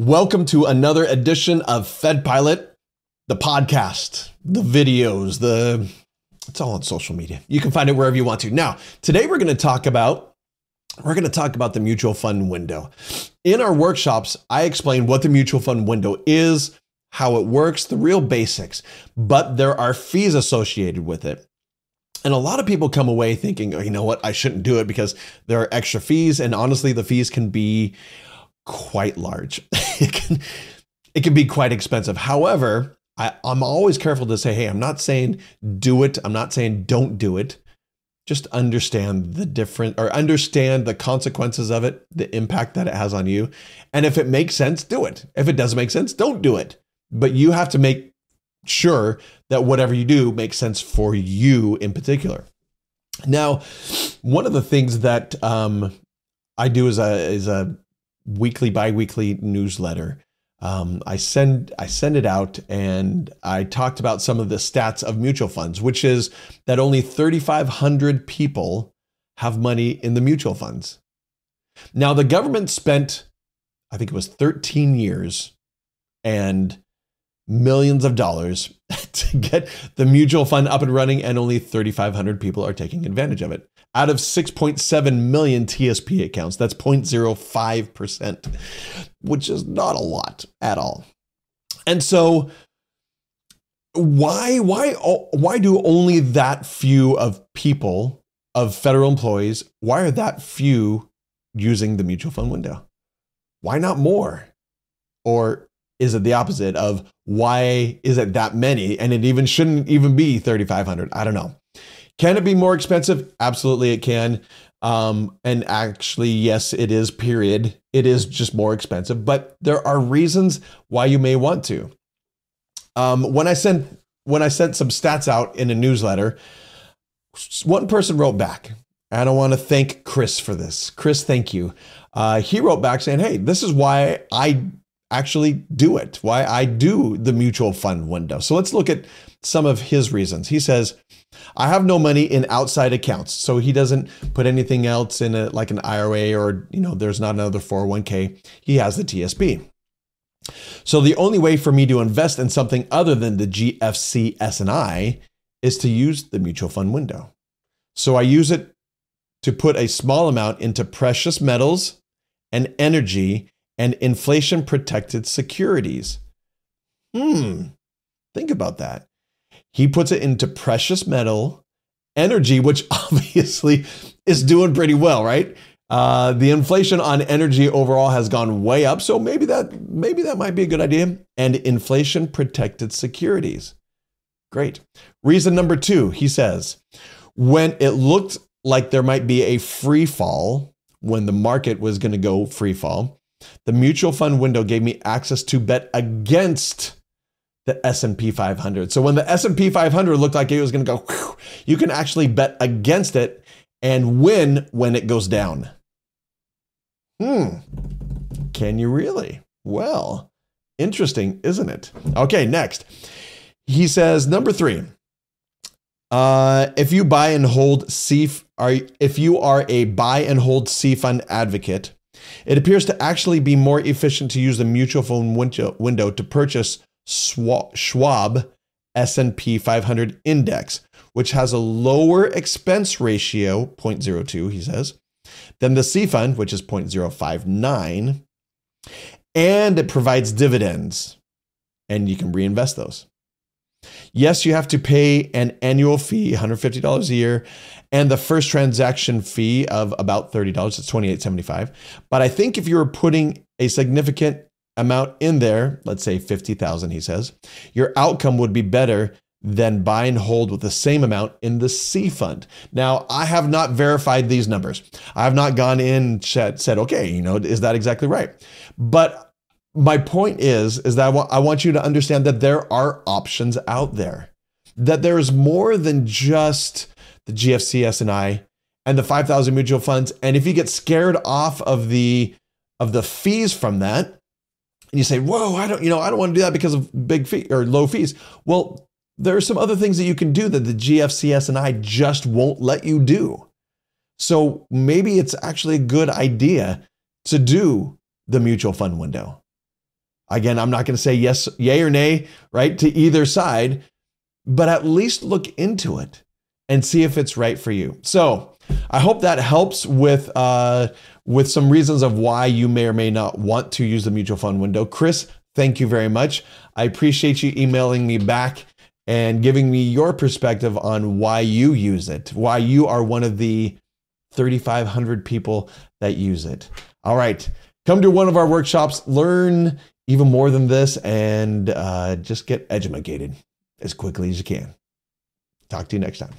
Welcome to another edition of Fed Pilot, the podcast, the videos, the it's all on social media. You can find it wherever you want to. Now, today we're going to talk about we're going to talk about the mutual fund window. In our workshops, I explain what the mutual fund window is, how it works, the real basics, but there are fees associated with it. And a lot of people come away thinking, oh, you know what, I shouldn't do it because there are extra fees. And honestly, the fees can be quite large. it can it can be quite expensive. However, I, I'm always careful to say, hey, I'm not saying do it. I'm not saying don't do it. Just understand the different or understand the consequences of it, the impact that it has on you. And if it makes sense, do it. If it doesn't make sense, don't do it. But you have to make sure that whatever you do makes sense for you in particular. Now, one of the things that um, I do is a is a weekly, bi-weekly newsletter. Um, I send I send it out, and I talked about some of the stats of mutual funds, which is that only 3,500 people have money in the mutual funds. Now, the government spent, I think it was 13 years, and millions of dollars to get the mutual fund up and running, and only 3,500 people are taking advantage of it out of 6.7 million TSP accounts. That's 0.05%, which is not a lot at all. And so why why why do only that few of people of federal employees why are that few using the mutual fund window? Why not more? Or is it the opposite of why is it that many and it even shouldn't even be 3500? I don't know. Can it be more expensive? Absolutely, it can. Um, and actually, yes, it is, period. It is just more expensive, but there are reasons why you may want to. Um, when I sent when I sent some stats out in a newsletter, one person wrote back, and I want to thank Chris for this. Chris, thank you. Uh, he wrote back saying, "Hey, this is why I actually do it. Why I do the mutual fund window." So let's look at some of his reasons. He says, I have no money in outside accounts. So he doesn't put anything else in it like an IRA or, you know, there's not another 401k. He has the TSP. So the only way for me to invest in something other than the GFC S&I is to use the mutual fund window. So I use it to put a small amount into precious metals and energy and inflation protected securities. Hmm. Think about that. He puts it into precious metal, energy, which obviously is doing pretty well, right? Uh, the inflation on energy overall has gone way up, so maybe that maybe that might be a good idea. And inflation protected securities. Great. Reason number two, he says, when it looked like there might be a free fall, when the market was going to go free fall, the mutual fund window gave me access to bet against the S&P 500. So when the S&P 500 looked like it was going to go, whew, you can actually bet against it and win when it goes down. Hmm. Can you really? Well, interesting, isn't it? Okay, next. He says number 3. Uh, if you buy and hold C are if you are a buy and hold C fund advocate, it appears to actually be more efficient to use the mutual fund window, window to purchase Schwab S&P 500 index, which has a lower expense ratio, 0.02, he says, than the C fund, which is 0.059, and it provides dividends, and you can reinvest those. Yes, you have to pay an annual fee, $150 a year, and the first transaction fee of about $30. It's $28.75. But I think if you're putting a significant amount in there, let's say 50,000 he says, your outcome would be better than buy and hold with the same amount in the C fund. Now, I have not verified these numbers. I have not gone in and said, okay, you know, is that exactly right? But my point is, is that I want, I want you to understand that there are options out there, that there's more than just the GFC S&I and the 5,000 mutual funds. And if you get scared off of the, of the fees from that, and you say, "Whoa, I don't, you know, I don't want to do that because of big fee or low fees." Well, there are some other things that you can do that the GFCS and I just won't let you do. So maybe it's actually a good idea to do the mutual fund window. Again, I'm not going to say yes, yay or nay, right, to either side, but at least look into it and see if it's right for you. So I hope that helps with uh, with some reasons of why you may or may not want to use the mutual fund window. Chris, thank you very much. I appreciate you emailing me back and giving me your perspective on why you use it, why you are one of the 3,500 people that use it. All right, come to one of our workshops, learn even more than this, and uh, just get edumacated as quickly as you can. Talk to you next time.